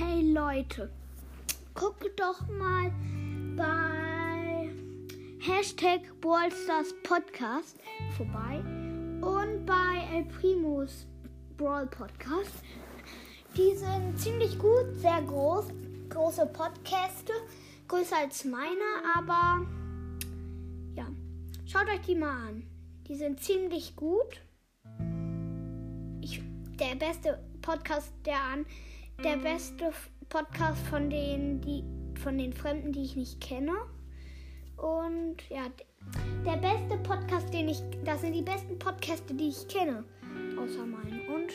Leute, guckt doch mal bei Hashtag Ballstars Podcast vorbei und bei El Primus Brawl Podcast. Die sind ziemlich gut, sehr groß, große Podcaste, größer als meine, aber ja, schaut euch die mal an. Die sind ziemlich gut. Ich, der beste Podcast, der an, der beste Podcast von den, die, von den Fremden, die ich nicht kenne. Und ja, der beste Podcast, den ich, das sind die besten Podcasts, die ich kenne, außer meinen. Und.